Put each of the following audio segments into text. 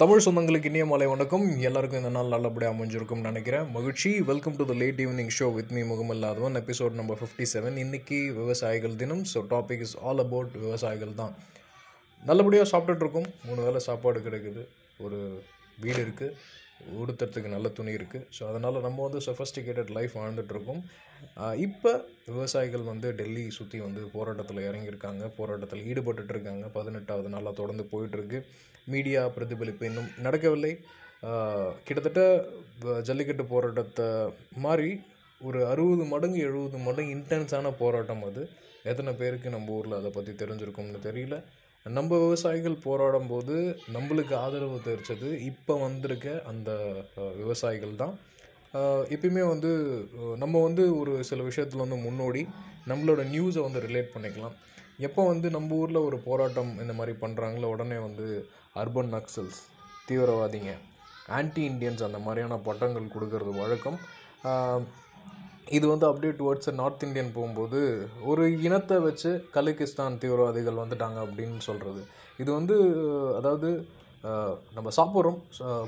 தமிழ் சொந்தங்களுக்கு இனிய மாலை வணக்கம். எல்லாருக்கும் இந்த நாள் நல்லபடியாக அமைஞ்சிருக்கும்னு நினைக்கிறேன். மகிழ்ச்சி. Welcome to the late evening show with me முகமில்லாதவன். Episode number fifty seven இன்னைக்கு விவசாயிகள் தினம். So topic is all about விவசாயிகள் தான். நல்லபடியாக சாப்பிட்டுட்டு இருக்கோம். மூணு வேளை சாப்பாடு கிடைக்குது. ஒரு வீடு இருக்குது உடுத்துறதுக்கு நல்ல துணி இருக்குது ஸோ அதனால் நம்ம வந்து சஃபஸ்டிகேட்டட் லைஃப் வாழ்ந்துட்டுருக்கோம். இப்போ விவசாயிகள் வந்து டெல்லி சுற்றி வந்து போராட்டத்தில் இறங்கியிருக்காங்க. போராட்டத்தில் ஈடுபட்டுட்டு இருக்காங்க பதினெட்டாவது நாளாக தொடர்ந்து போயிட்டுருக்கு. மீடியா பிரதிபலிப்பு இன்னும் நடக்கவில்லை. கிட்டத்தட்ட ஜல்லிக்கட்டு போராட்டத்தை மாதிரி ஒரு அறுபது மடங்கு எழுபது மடங்கு இன்டென்ஸான போராட்டம் அது. எத்தனை பேருக்கு நம்ம ஊரில் அதை பற்றி தெரிஞ்சிருக்கோம்னு தெரியல. நம்ம விவசாயிகள் போராடும் போது நம்மளுக்கு ஆதரவு தெரிச்சது இப்போ வந்திருக்க அந்த விவசாயிகள் தான். எப்பயுமே வந்து நம்ம வந்து ஒரு சில விஷயத்தில் வந்து முன்னோடி நம்மளோட நியூஸை வந்து ரிலேட் பண்ணிக்கலாம். எப்போ வந்து நம்ம ஊரில் ஒரு போராட்டம் இந்த மாதிரி பண்ணுறாங்களோ உடனே வந்து அர்பன் நக்சல்ஸ் தீவிரவாதிங்க ஆன்டி இண்டியன்ஸ் அந்த மாதிரியான பட்டங்கள் கொடுக்கறது வழக்கம். இது வந்து அப்படியே டுவர்ட்ஸ் நார்த் இந்தியன் போகும்போது ஒரு இனத்தை வச்சு கலிகிஸ்தான் தீவிரவாதிகள் வந்துட்டாங்க அப்படின்னு சொல்கிறது இது வந்து அதாவது நம்ம சாப்பிட்றோம்.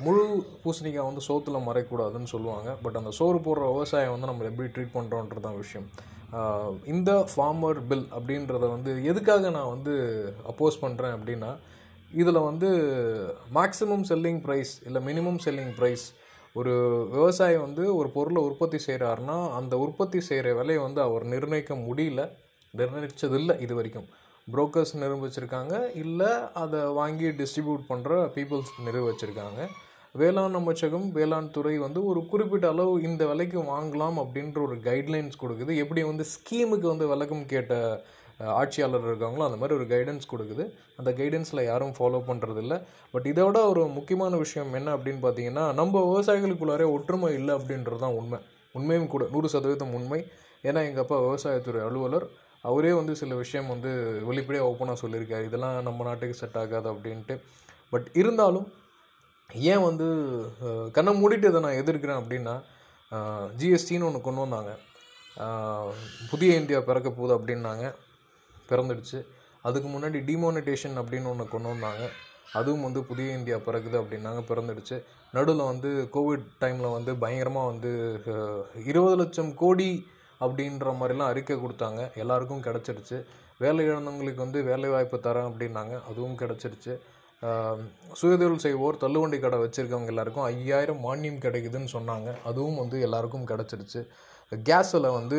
முழு பூசணிக்காய் வந்து சோத்தில் மறைக்கூடாதுன்னு சொல்லுவாங்க. பட் அந்த சோறு போடுற விவசாயம் வந்து நம்ம எப்படி ட்ரீட் பண்ணுறோன்றது தான் விஷயம். இந்த ஃபார்மர் பில் அப்படின்றத வந்து எதுக்காக நான் வந்து அப்போஸ் பண்ணுறேன் அப்படின்னா இதில் வந்து மேக்ஸிமம் செல்லிங் ப்ரைஸ் இல்லை மினிமம் செல்லிங் ப்ரைஸ் ஒரு விவசாயி வந்து ஒரு பொருளை உற்பத்தி செய்கிறாருன்னா அந்த உற்பத்தி செய்கிற விலையை வந்து அவர் நிர்ணயிக்க முடியல. நிர்ணயிச்சதில்லை இது வரைக்கும் புரோக்கர்ஸ் நிரூபிச்சிருக்காங்க. இல்லை அதை வாங்கி டிஸ்ட்ரிபியூட் பண்ணுற பீப்புள்ஸ் நிரூபிச்சிருக்காங்க. வேளாண் அமைச்சகம் வேளாண் துறை வந்து ஒரு குறிப்பிட்ட அளவு இந்த விலைக்கு வாங்கலாம் அப்படின்ற ஒரு கைட்லைன்ஸ் கொடுக்குது. எப்படி வந்து ஸ்கீமுக்கு வந்து விளக்கம் கேட்ட ஆட்சியாளர் இருக்காங்களோ அந்த மாதிரி ஒரு கைடன்ஸ் கொடுக்குது. அந்த கைடன்ஸில் யாரும் ஃபாலோ பண்ணுறதில்ல பட் இதை விட ஒரு முக்கியமான விஷயம் என்ன அப்படின்னு பார்த்தீங்கன்னா நம்ம விவசாயிகளுக்குள்ளாரே ஒற்றுமை இல்லை அப்படின்றது தான் உண்மை. உண்மையும் கூட நூறு சதவீதம் உண்மை. ஏன்னா எங்கள் அப்பா விவசாயத்துறை அலுவலர். அவரே வந்து சில விஷயம் வந்து வெளிப்படையாக ஓப்பனாக சொல்லியிருக்காரு. இதெல்லாம் நம்ம நாட்டுக்கு செட் ஆகாது அப்படின்ட்டு. பட் இருந்தாலும் ஏன் வந்து கண்ணை மூடிட்டு இதை நான் எதிர்க்கிறேன் அப்படின்னா ஜிஎஸ்டின்னு ஒன்று கொண்டு வந்தாங்க. புதிய இந்தியா பிறக்க போகுது அப்படின்னாங்க. பிறந்துடுச்சு. அதுக்கு முன்னாடி டிமானிட்டேஷன் அப்படின்னு ஒன்று கொண்டு வந்தாங்க. அதுவும் வந்து புதிய இந்தியா பிறகுது அப்படின்னாங்க பிறந்துடுச்சு. நடுவில் வந்து கோவிட் டைமில் வந்து பயங்கரமாக வந்து இருபது லட்சம் கோடி அப்படின்ற மாதிரிலாம் அறிக்கை கொடுத்தாங்க. எல்லாருக்கும் கிடச்சிருச்சு வேலை இழந்தவங்களுக்கு வந்து வேலை வாய்ப்பு தரேன் அப்படின்னாங்க. அதுவும் கிடச்சிருச்சு சுயதொழில் செய்வோர் தள்ளுவண்டி கடை வச்சுருக்கவங்க எல்லாருக்கும் ஐயாயிரம் மானியம் கிடைக்குதுன்னு சொன்னாங்க. அதுவும் வந்து எல்லாருக்கும் கிடச்சிருச்சு கேஸ் விலை வந்து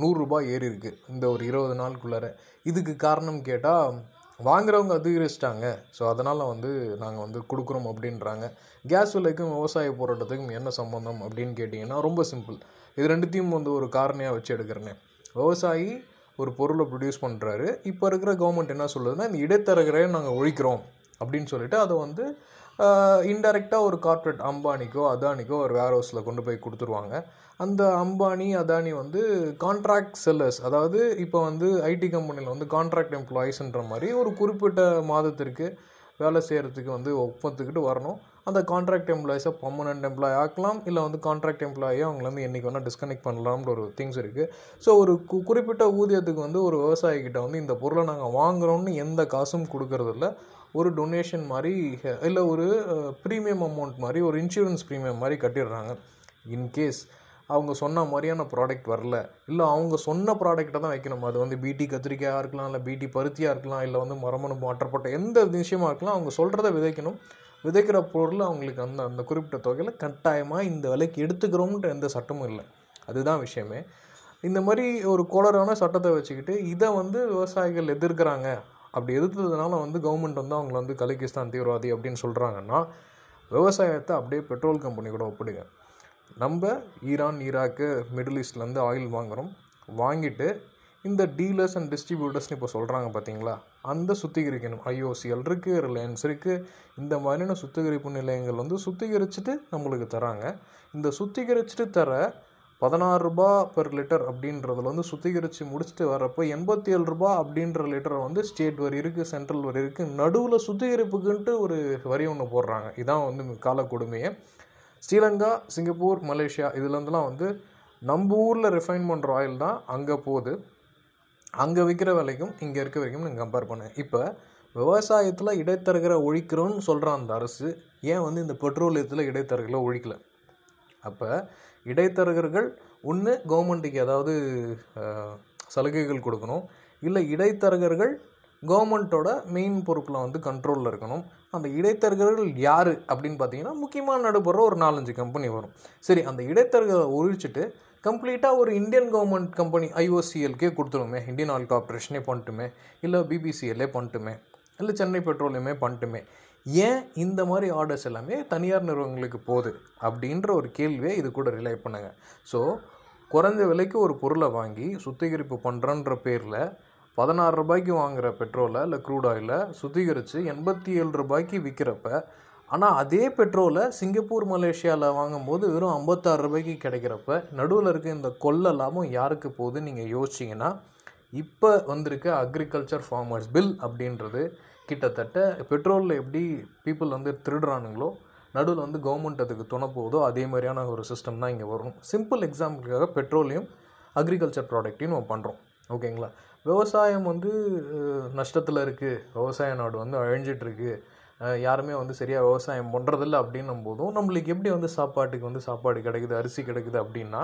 நூறுரூபா ஏறி இருக்குது இந்த ஒரு இருபது நாளுக்குள்ளார. இதுக்கு காரணம் கேட்டால் வாங்குறவங்க அதிகரிச்சிட்டாங்க. ஸோ அதனால் வந்து நாங்கள் வந்து கொடுக்குறோம் அப்படின்றாங்க. கேஸ் விலைக்கும் விவசாய போராட்டத்துக்கும் என்ன சம்மந்தம் அப்படின்னு கேட்டிங்கன்னா ரொம்ப சிம்பிள் இது ரெண்டுத்தையும் வந்து ஒரு காரணியாக வச்சு எடுக்கிறேனே. விவசாயி ஒரு பொருளை ப்ரொடியூஸ் பண்ணுறாரு இப்போ இருக்கிற கவர்மெண்ட் என்ன சொல்லுதுன்னா இந்த இடைத்தரகரையை நாங்கள் ஒழிக்கிறோம் அப்படின்னு சொல்லிட்டு அதை வந்து இன்டெரக்டாக ஒரு கார்ப்பரேட் அம்பானிக்கோ அதானிக்கோ ஒரு வேர் ஹவுஸில் கொண்டு போய் கொடுத்துருவாங்க. அந்த அம்பானி அதானி வந்து கான்ட்ராக்ட் செல்லர்ஸ் அதாவது இப்போ வந்து ஐடி கம்பெனியில் வந்து கான்ட்ராக்ட் எம்ப்ளாயீஸ்ன்ற மாதிரி ஒரு குறிப்பிட்ட மாதத்திற்கு வேலை செய்கிறதுக்கு வந்து ஒப்பத்துக்கிட்டு வரணும். அந்த கான்ட்ராக்ட் எம்ப்ளாயிஸை பர்மனெண்ட் எம்ப்ளாய் ஆக்கலாம் இல்லை வந்து கான்ட்ராக்ட் எம்ப்ளாயோ அவங்கள வந்து என்றைக்கு வேணால் டிஸ்கனெக்ட் பண்ணலாம்ன்ற ஒரு திங்ஸ் இருக்குது ஸோ ஒரு கு- குறிப்பிட்ட ஊதியத்துக்கு வந்து ஒரு விவசாயிக்கிட்ட வந்து இந்த பொருளை நாங்கள் வாங்குறோம்னு எந்த காசும் கொடுக்கறதில்ல. ஒரு டொனேஷன் மாதிரி இல்லை ஒரு ப்ரீமியம் அமௌண்ட் மாதிரி ஒரு இன்சூரன்ஸ் ப்ரீமியம் மாதிரி கட்டிடுறாங்க. இன்கேஸ் அவங்க சொன்ன மாதிரியான ப்ராடக்ட் வரல இல்லை அவங்க சொன்ன ப்ராடக்ட்டை தான் வைக்கணும். அது வந்து பிடி கத்திரிக்காயாக இருக்கலாம் இல்லை பிடி பருத்தியாக இருக்கலாம் இல்லை வந்து மரமணு மாற்றப்பட்ட எந்த விஷயமா இருக்கலாம் அவங்க சொல்கிறத விதைக்கணும். விதைக்கிற பொருள் அவங்களுக்கு அந்த அந்த குறிப்பிட்ட தொகையில் கட்டாயமாக இந்த விலைக்கு எடுத்துக்கிறோம்ன்ற எந்த சட்டமும் இல்லை. அதுதான் விஷயமே. இந்த மாதிரி ஒரு கோளரான சட்டத்தை வச்சுக்கிட்டு இதை வந்து விவசாயிகள் எதிர்க்கிறாங்க. அப்படி எதிர்த்ததுனால வந்து கவர்மெண்ட் வந்து அவங்கள வந்து கலிகிஸ்தான் தீவிரவாதி அப்படின்னு சொல்கிறாங்கன்னா விவசாயத்தை அப்படியே பெட்ரோல் கம்பெனி கூட ஒப்பிடுங்க. நம்ம ஈரான் ஈராக்கு மிடில் ஈஸ்ட்லேருந்து ஆயில் வாங்குகிறோம் வாங்கிட்டு இந்த டீலர்ஸ் அண்ட் டிஸ்ட்ரிபியூட்டர்ஸ்னு இப்போ சொல்கிறாங்க பார்த்தீங்களா அந்த சுத்திகரிக்கணும். ஐஓசிஎல் இருக்குது ரிலையன்ஸ் இருக்குது இந்த மாதிரியான சுத்திகரிப்பு நிலையங்கள் வந்து சுத்திகரிச்சுட்டு நம்மளுக்கு தராங்க. இந்த சுத்திகரிச்சுட்டு தர பதினாறு ரூபா பெர் லிட்டர் அப்படின்றதுல வந்து சுத்திகரித்து முடிச்சுட்டு வரப்போ எண்பத்தி ஏழு ரூபா அப்படின்ற லிட்டரை வந்து ஸ்டேட் வரி இருக்குது சென்ட்ரல் வரி இருக்குது நடுவில் சுத்திகரிப்புக்குன்ட்டு ஒரு வரி ஒன்று போடுறாங்க. இதான் வந்து கால கொடுமையே. ஸ்ரீலங்கா சிங்கப்பூர் மலேசியா இதுலேருந்துலாம் வந்து நம்ம ஊரில் ரிஃபைன் பண்ணுற ஆயில் தான் அங்கே போகுது. அங்கே விற்கிற விலைக்கும் இங்கே இருக்க வரைக்கும் நீங்கள் கம்பேர் பண்ணுங்கள் இப்போ விவசாயத்தில் இடைத்தரகரை ஒழிக்கிறோன்னு சொல்கிறான் அந்த அரசு ஏன் வந்து இந்த பெட்ரோலியத்தில் இடைத்தரகர்களை ஒழிக்கல? அப்போ இடைத்தரகர்கள் ஒன்று கவர்மெண்ட்டுக்கு ஏதாவது சலுகைகள் கொடுக்கணும். இல்லை இடைத்தரகர்கள் கவர்மெண்ட்டோட மெயின் பொறுப்பில் வந்து கண்ட்ரோலில் இருக்கணும். அந்த இடைத்தரகர்கள் யார் அப்படின்னு பார்த்தீங்கன்னா முக்கியமாக நடுபடுற ஒரு நாலஞ்சு கம்பெனி வரும். சரி அந்த இடைத்தரகரை ஒழிச்சிட்டு கம்ப்ளீட்டாக ஒரு இந்தியன் கவர்மெண்ட் கம்பெனி ஐஓசிஎல்கே கொடுத்துருமே இந்தியன் ஆயில் கார்பரேஷனே பண்ணட்டுமே. இல்லை பிபிசிஎல்லே பண்ணட்டுமே. இல்லை சென்னை பெட்ரோலியமே பண்ணட்டுமே. ஏன் இந்த மாதிரி ஆர்டர்ஸ் எல்லாமே தனியார் நிறுவனங்களுக்கு போகுது அப்படின்ற ஒரு கேள்வியை இது கூட ரிலே பண்ணுங்க. ஸோ குறைஞ்ச விலைக்கு ஒரு பொருளை வாங்கி சுத்திகரிப்பு பண்ணுறன்ற பேரில் பதினாறு ரூபாய்க்கு வாங்குகிற பெட்ரோலை இல்லை க்ரூட் ஆயிலை சுத்திகரித்து எண்பத்தி ஏழு ரூபாய்க்கு விற்கிறப்ப ஆனால் அதே பெட்ரோலை சிங்கப்பூர் மலேசியாவில் வாங்கும்போது வெறும் ஐம்பத்தாறு ரூபாய்க்கு கிடைக்கிறப்ப நடுவில் இருக்க இந்த கொள்ள லாபம் யாருக்கு போகுது நீங்கள் யோசிச்சிங்கன்னா இப்போ வந்திருக்க அக்ரிகல்ச்சர் ஃபார்மர்ஸ் பில் அப்படின்றது கிட்டத்தட்ட பெட்ரோலில் எப்படி பீப்புள் வந்து திருடுறானுங்களோ நடுவில் வந்து கவர்மெண்ட் அதுக்கு துணை போகுதோ அதே மாதிரியான ஒரு சிஸ்டம் தான் இங்கே வரும் சிம்பிள் எக்ஸாம்பிளுக்காக பெட்ரோலையும் அக்ரிகல்ச்சர் ப்ராடக்ட்டையும் நம்ம பண்ணுறோம் ஓகேங்களா விவசாயம் வந்து நஷ்டத்தில் இருக்குது விவசாய நாடு வந்து அழிஞ்சிட்ருக்கு யாருமே வந்து சரியாக விவசாயம் பண்ணுறதில்ல அப்படின்னும் போதும் நம்மளுக்கு எப்படி வந்து சாப்பாட்டுக்கு வந்து சாப்பாடு கிடைக்குது அரிசி கிடைக்குது அப்படின்னா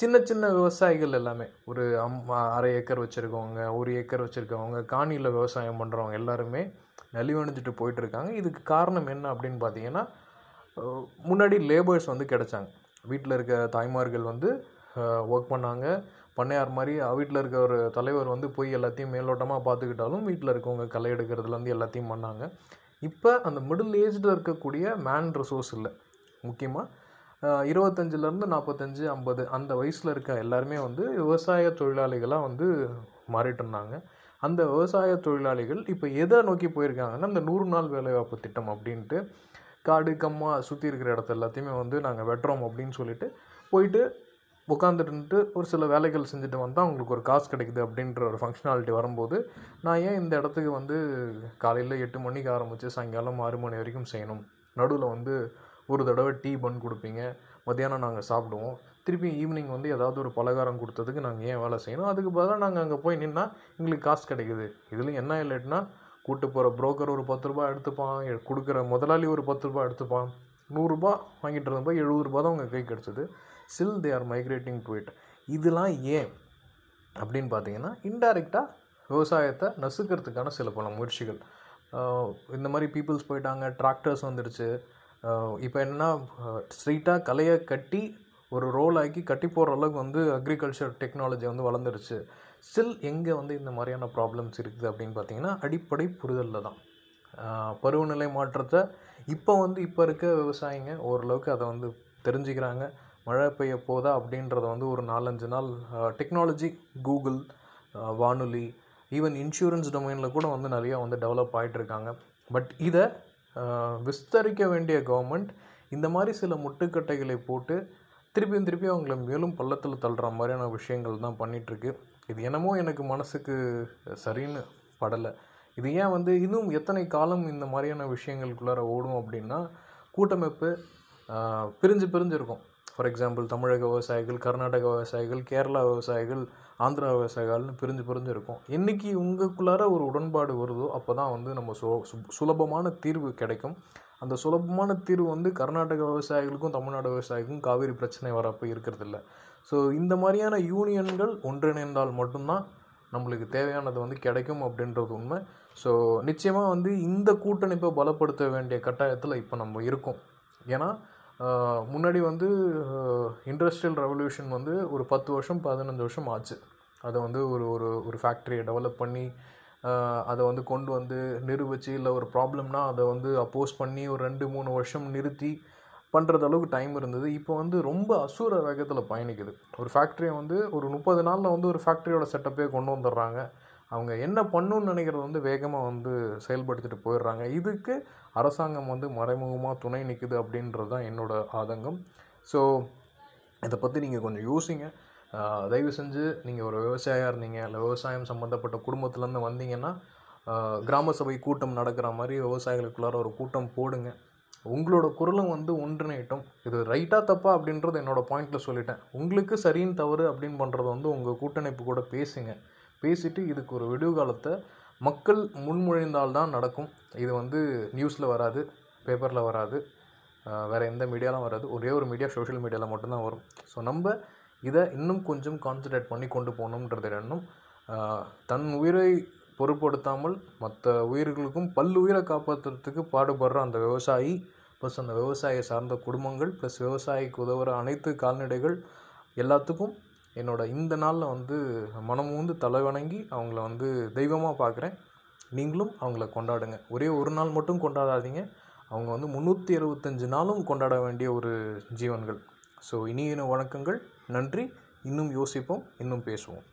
சின்ன சின்ன விவசாயிகள் எல்லாமே ஒரு அம் அரை ஏக்கர் வச்சுருக்கவங்க ஒரு ஏக்கர் வச்சுருக்கவங்க காணியில் விவசாயம் பண்ணுறவங்க எல்லாருமே நலிவணிஞ்சிட்டு போயிட்டுருக்காங்க. இதுக்கு காரணம் என்ன அப்படின்னு பார்த்தீங்கன்னா முன்னாடி லேபர்ஸ் வந்து கிடைச்சாங்க. வீட்டில் இருக்க தாய்மார்கள் வந்து ஒர்க் பண்ணாங்க. பண்ணையார் மாதிரி வீட்டில் இருக்க ஒரு தலைவர் வந்து போய் எல்லாத்தையும் மேலோட்டமாக பார்த்துக்கிட்டாலும் வீட்டில் இருக்கவங்க களை எடுக்கிறதுலேருந்து எல்லாத்தையும் பண்ணாங்க. இப்போ அந்த மிடில் ஏஜில் இருக்கக்கூடிய மேன் ரிசோர்ஸ் இல்லை. முக்கியமாக இருபத்தஞ்சிலேருந்து நாற்பத்தஞ்சு ஐம்பது அந்த வயசில் இருக்க எல்லாருமே வந்து விவசாய தொழிலாளிகளாக வந்து மாறிட்டு இருந்தாங்க. அந்த விவசாய தொழிலாளிகள் இப்போ எதை நோக்கி போயிருக்காங்கன்னா இந்த நூறு நாள் வேலைவாய்ப்பு திட்டம் அப்படின்ட்டு காடு கம்மா சுற்றி இருக்கிற இடத்த எல்லாத்தையுமே வந்து நாங்கள் வெட்டுறோம் அப்படின்னு சொல்லிட்டு போயிட்டு உட்காந்துட்டு ஒரு சில வேலைகள் செஞ்சுட்டு வந்தால் அவங்களுக்கு ஒரு காசு கிடைக்குது அப்படின்ற ஒரு ஃபங்க்ஷனாலிட்டி வரும்போது நான் ஏன் இந்த இடத்துக்கு வந்து காலையில் எட்டு மணிக்கு ஆரம்பித்து சாயங்காலம் ஆறு மணி வரைக்கும் செய்யணும்? நடுவில் வந்து ஒரு தடவை டீ பன் கொடுப்பீங்க. மத்தியானம் நாங்கள் சாப்பிடுவோம். திருப்பி ஈவினிங் வந்து ஏதாவது ஒரு பலகாரம் கொடுத்ததுக்கு நாங்கள் ஏன் வேலை செய்யணும்? அதுக்கு பதிலாக நாங்கள் அங்கே போய் நின்னா எங்களுக்கு காசு கிடைக்குது. இதில் என்ன இல்லைன்னா கூட்டு போகிற புரோக்கர் ஒரு பத்து ரூபா எடுத்துப்பான். கொடுக்குற முதலாளி ஒரு பத்து ரூபா எடுத்துப்பான். நூறுரூபா வாங்கிட்டு இருந்தப்போ எழுபது ரூபா தான் உங்கள் கை கிடச்சிது. Still they are migrating to it இதெல்லாம் ஏன் அப்படின்னு பார்த்தீங்கன்னா இன்டைரக்டாக விவசாயத்தை நசுக்கிறதுக்கான சில பல முயற்சிகள். இந்த மாதிரி பீப்புள்ஸ் போயிட்டாங்க டிராக்டர்ஸ் வந்துடுச்சு இப்போ என்னென்னா ஸ்ட்ரீட்டாக கலையை கட்டி ஒரு ரோல் ஆக்கி கட்டி போடுற அளவுக்கு வந்து அக்ரிகல்ச்சர் டெக்னாலஜி வந்து வளர்ந்துருச்சு. ஸ்டில் எங்கே வந்து இந்த மாதிரியான ப்ராப்ளம்ஸ் இருக்குது அப்படின்னு பார்த்தீங்கன்னா அடிப்படை புரிதலில் தான். பருவநிலை மாற்றத்தை இப்போ வந்து இப்போ இருக்க விவசாயிங்க ஓரளவுக்கு அதை வந்து தெரிஞ்சுக்கிறாங்க. மழை பெய்ய போதா அப்படின்றத வந்து ஒரு நாலஞ்சு நாள் டெக்னாலஜி கூகுள் வானொலி ஈவன் இன்சூரன்ஸ் டொமைனில் கூட வந்து நிறையா வந்து டெவலப் ஆகிட்டுருக்காங்க பட் இதை விஸ்தரிக்க வேண்டிய கவர்மெண்ட் இந்த மாதிரி சில முட்டுக்கட்டைகளை போட்டு திருப்பியும் திருப்பியும் அவங்கள மேலும் பள்ளத்தில் தள்ளுற மாதிரியான விஷயங்கள் தான் பண்ணிகிட்ருக்கு இது என்னமோ எனக்கு மனசுக்கு சரின்னு படலை. இது ஏன் வந்து இன்னும் எத்தனை காலம் இந்த மாதிரியான விஷயங்களுக்குள்ளார ஓடும் அப்படின்னா கூட்டமைப்பு பிரிஞ்சு பிரிஞ்சு இருக்கும். ஃபார் எக்ஸாம்பிள் தமிழக விவசாயிகள் கர்நாடக விவசாயிகள் கேரளா விவசாயிகள் ஆந்திரா விவசாயிகள்னு பிரிஞ்சு பிரிஞ்சு இருக்கும். என்னைக்கு உங்களுக்குள்ளார ஒரு உடன்பாடு வருதோ அப்போ தான் வந்து நம்ம சு சு- சுலபமான தீர்வு கிடைக்கும். அந்த சுலபமான தீர்வு வந்து கர்நாடக விவசாயிகளுக்கும் தமிழ்நாடு விவசாயிகளுக்கும் காவிரி பிரச்சனை வரப்போ இருக்கிறதில்ல. ஸோ இந்த மாதிரியான யூனியன்கள் ஒன்றிணைந்தால் மட்டும்தான் நம்மளுக்கு தேவையானது வந்து கிடைக்கும் அப்படின்றது உண்மை. ஸோ நிச்சயமாக வந்து இந்த கூட்டணிப்பை பலப்படுத்த வேண்டிய கட்டாயத்தில் இப்போ நம்ம இருக்கோம். ஏன்னா முன்னாடி வந்து இண்டஸ்ட்ரியல் ரெவல்யூஷன் வந்து ஒரு பத்து வருஷம் பதினஞ்சு வருஷம் ஆச்சு. அதை வந்து ஒரு ஒரு ஒரு ஃபேக்ட்ரியை டெவலப் பண்ணி அதை வந்து கொண்டு வந்து நிரூபித்து இல்லை ஒரு ப்ராப்ளம்னால் அதை வந்து அப்போஸ் பண்ணி ஒரு ரெண்டு மூணு வருஷம் நிறுத்தி பண்ணுறது அளவுக்கு டைம் இருந்தது. இப்போ வந்து ரொம்ப அசூர வேகத்தில் பயணிக்குது. ஒரு ஃபேக்ட்ரியை வந்து ஒரு முப்பது நாளில் வந்து ஒரு ஃபேக்ட்ரியோட செட்டப்பே கொண்டு வந்துடுறாங்க. அவங்க என்ன பண்ணணுன்னு நினைக்கிறது வந்து வேகமாக வந்து செயல்படுத்திட்டு போயிடுறாங்க. இதுக்கு அரசாங்கம் வந்து மறைமுகமாக துணை நிற்குது அப்படின்றது தான் என்னோடய ஆதங்கம். ஸோ இதை பற்றி நீங்கள் கொஞ்சம் யோசிங்க. தயவு செஞ்சு நீங்கள் ஒரு விவசாயியாக இருந்தீங்க இல்லை விவசாயம் சம்மந்தப்பட்ட குடும்பத்துலேருந்து வந்தீங்கன்னா கிராம சபை கூட்டம் நடக்கிற மாதிரி விவசாயிகளுக்குள்ளார ஒரு கூட்டம் போடுங்க. உங்களோட குரலும் வந்து ஒன்றிணையட்டும். இது ரைட்டாக தப்பா அப்படின்றது என்னோடய பாயிண்டில் சொல்லிட்டேன். உங்களுக்கு சரின்னு தவறு அப்படின்னு பண்ணுறது வந்து உங்கள் கூட்டமைப்பு கூட பேசுங்க. பேசிட்டு இதுக்கு ஒரு விடிவு காலத்தை மக்கள் முன்மொழிந்தால்தான் நடக்கும். இது வந்து நியூஸில் வராது பேப்பரில் வராது வேறு எந்த மீடியாலாம் வராது. ஒரே ஒரு மீடியா சோஷியல் மீடியாவில் மட்டும்தான் வரும். ஸோ நம்ம இதை இன்னும் கொஞ்சம் கான்சன்ட்ரேட் பண்ணி கொண்டு போகணுன்றது எண்ணம். தன் உயிரை பொருட்படுத்தாமல் மற்ற உயிர்களுக்கும் பல்லுயிரை காப்பாற்றுறதுக்கு பாடுபடுற அந்த விவசாயி ப்ளஸ் அந்த விவசாயியை சார்ந்த குடும்பங்கள் ப்ளஸ் விவசாயிக்கு உதவுற அனைத்து கால்நடைகள் எல்லாத்துக்கும் என்னோட இந்த நாளில் வந்து மனமூந்து தலை வணங்கி அவங்கள வந்து தெய்வமாக பார்க்குறேன் நீங்களும் அவங்கள கொண்டாடுங்க. ஒரே ஒரு நாள் மட்டும் கொண்டாடாதீங்க. அவங்க வந்து முந்நூற்றி அறுபத்தஞ்சு நாளும் கொண்டாட வேண்டிய ஒரு ஜீவன்கள். ஸோ இனிய வணக்கங்கள். நன்றி. இன்னும் யோசிப்போம். இன்னும் பேசுவோம்.